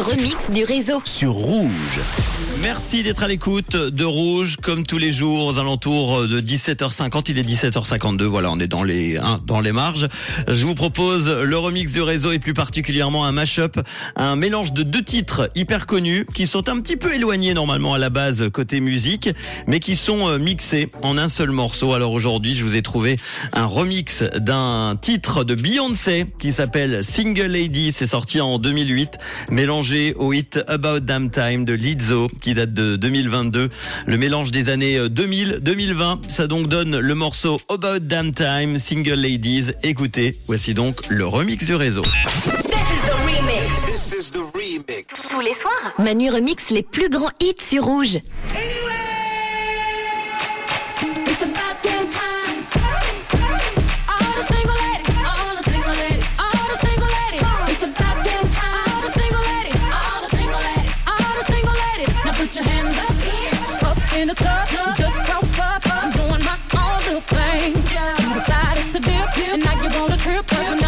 remix du réseau. sur Rouge. Merci d'être à l'écoute de Rouge, comme tous les jours, aux alentours de 17h50. Il est 17h52. Voilà, on est dans les, hein, dans les marges. Je vous propose le remix du réseau et plus particulièrement un mash-up, un mélange de deux titres hyper connus qui sont un petit peu éloignés normalement à la base côté musique, mais qui sont euh, mixés en un seul morceau. Alors aujourd'hui, je vous ai trouvé un remix d'un titre de Beyoncé qui s'appelle Single Lady. C'est sorti en 2008, au hit About Damn Time de Lizzo qui date de 2022. Le mélange des années 2000-2020, ça donc donne le morceau About Damn Time, Single Ladies. Écoutez, voici donc le remix du réseau. Tous les soirs, Manu remix les plus grands hits sur Rouge. Cause I'm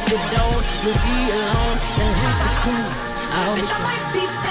If you don't, you'll be alone and have to cruise. I'll Bitch, I might be